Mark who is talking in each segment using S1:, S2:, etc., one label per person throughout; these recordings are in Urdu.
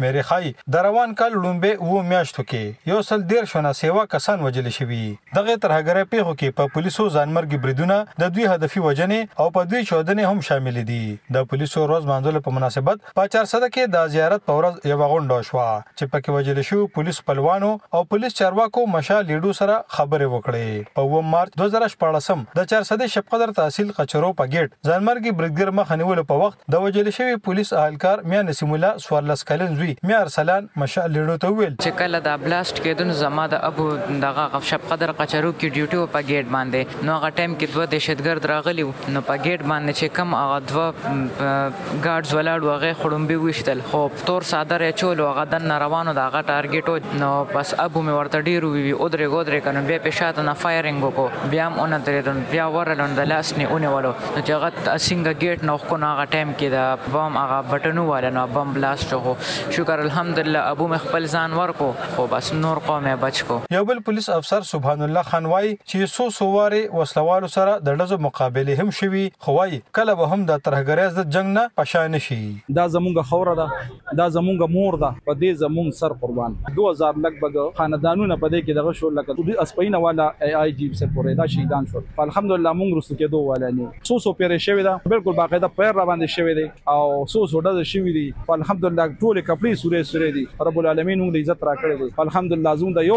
S1: شمیرې خای د روان کال لومبه و میاشتو کې یو سل ډیر شونه سیوا کسان وجل شوی دغه ترهګره پیغو کې په پولیسو ځانمرګي بریدونه د دوی هدفي وجنې او په دوی چودنې هم شامل دي. د پولیسو روز منځل په مناسبت په 400 کې د زیارت په ورځ یو غونډه شو چې پکې وجل شو پولیس پلوانو او پولیس چارواکو مشا لیډو سره خبرې وکړې. په 2 مارچ 2014 د 400 شپقدر تحصیل قچرو په گیټ ځانمرګي بریګر مخ نیول په وخت د وجل شوی پولیس اهلکار میا نسیم الله سوارلس کلن زوی میا ارسلان مشا لیډو ته ویل
S2: چې کله د بلاست کېدون زما د ابو دغه غفشپ قدر قچرو کې ډیوټي په گیټ باندې. نو هغه ټایم کې دوه دهشتګرد راغلی نو په گیټ باندې چې کم هغه دوه ګارډز ولاړ وغه خړومبي وشتل خو تور صادر چول هغه د روانو دغه ټارګټ نو پس ابو می ورته ډیرو وی او درې ګودرې کنه بیا په شاته نه فایرینګ وکړو. بیا هم اون درې بیا ورلون د لاس نه اونې ولو. نو چې هغه اسنګ گیټ نو خو نه هغه ټایم کې د بم هغه بټنو والا نو بم بلاست شو. شکر الحمدلله ابو می خپل ځان ورکو خو بس نور قوم بچ کو.
S1: یو بل پولیس افسر سبحان الله خان وای چې سو سواره وسلوالو سره د لږه مقابله هم شوي خو وای کله به هم د ترهګریز د جنگ نه پښان شي.
S3: دا زمونږ خوره ده دا زمونږ مور ده په دې زمونږ سر قربان 2000 لګبګ خاندانونه په دې کې دغه شو لکه د اسپینه والا ای آی جی سره پورې دا شهیدان شو الحمدلله مونږ رسو کې دوه والا نه. سو سو پیرې شوی دا بالکل باقاعده پیر را باندې شوی دی او سو سو ډز شوی دی الحمدلله ټول تفری سورې سورې دي رب العالمین موږ عزت را راکړې دي الحمدلله زوم د یو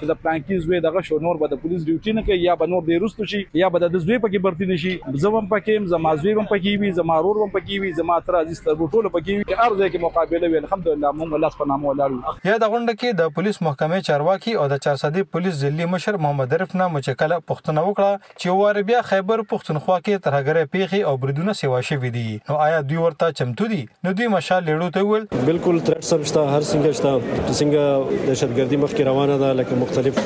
S3: چې د پلانکی زوی دغه شو، نور به د پولیس ډیوټي نه کوي، یا به نور دی رستو شي، یا به د زوی پکې برتی نشي. زوم پکې زما زوی هم پکې وي، زما رور هم پکې وي، زما تر عزیز تر ټول پکې وي. هر ځای کې مقابله وي الحمدلله موږ الله سبحانه و تعالی
S1: یا د غونډه کې د پولیس محکمې چارواکي او د چارسدي پولیس ځلې مشر محمد عرف نه مچکله پښتنه وکړه چې واره بیا خیبر پښتونخوا کې ترهګره پیخي او بردونه سیوا شوې دي. نو آیا دوی ورته چمتو دي؟ نو دوی مشال لیړو ته ویل
S4: بالکل ترټ سم شته، هر څنګه شته. څنګه دهشتګردي مخکې روانه ده، لکه مختلف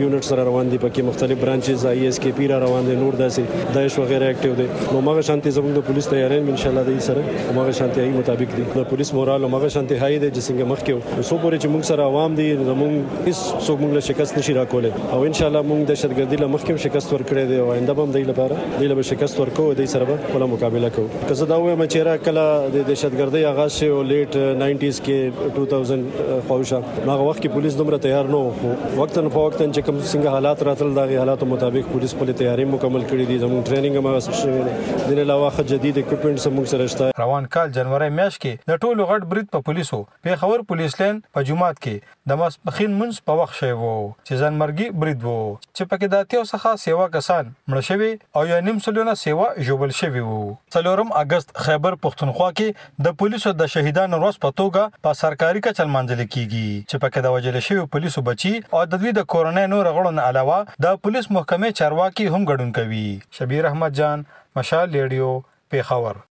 S4: یونټ سره روان دي، پکې مختلف برانچز آی اس کې پی را روان دي، نور داسې داعش وغیرہ اکټیو دي. نو مغه شانتي زموږ د پولیس تیارې ان شاء الله د سره. مغه شانتي هي مطابق دي. د پولیس مورال مغه شانتي هاي دي چې څنګه مخکې سو پورې چې موږ سره عوام دي زموږ هیڅ څوک موږ له شکست نشي راکولای او ان شاء الله موږ دهشتګردي له مخکې شکست ورکړې دي او آینده هم دی لپاره. دی له شکست ورکو دی سره به مقابله کوو. که زه دا وایم چې را کله د دهشتګردۍ آغاز شو لیټ 90s کې 2000 خوښه هغه وخت کې پولیس دومره تیار نه وو وخت نه وخت چې کوم څنګه حالات راتل دا حالات مطابق پولیس په تیاری مکمل کړی دي زموږ ټریننګ هم شوی دی۔ د علاوه جدید اکوپمنټ سم سره شته
S1: روان کال جنوري میاشت کې د ټولو غټ برید په پولیسو په خبر پولیس لین په جمعات کې د ماسپخین منځ په وخت شوی وو۔ چې ځانمرګي برید وو۔ چې پکې د اتیو څخه سیوا کسان مړ شوی او یو نیم سلونه سیوا جوبل شوی وو۔ څلورم اگست خیبر پښتونخوا کې د پولیسو د شهیدانو ورځ په توګه په سرکاري کچل منځل کیږي. چې پکې د وجل شوی پولیسو بچي او د دوی د کورنۍ نور غړو نه علاوه د پولیس محکمې چارواکي هم ګډون کوي. شبیر احمد جان، مشال ریډیو پیښور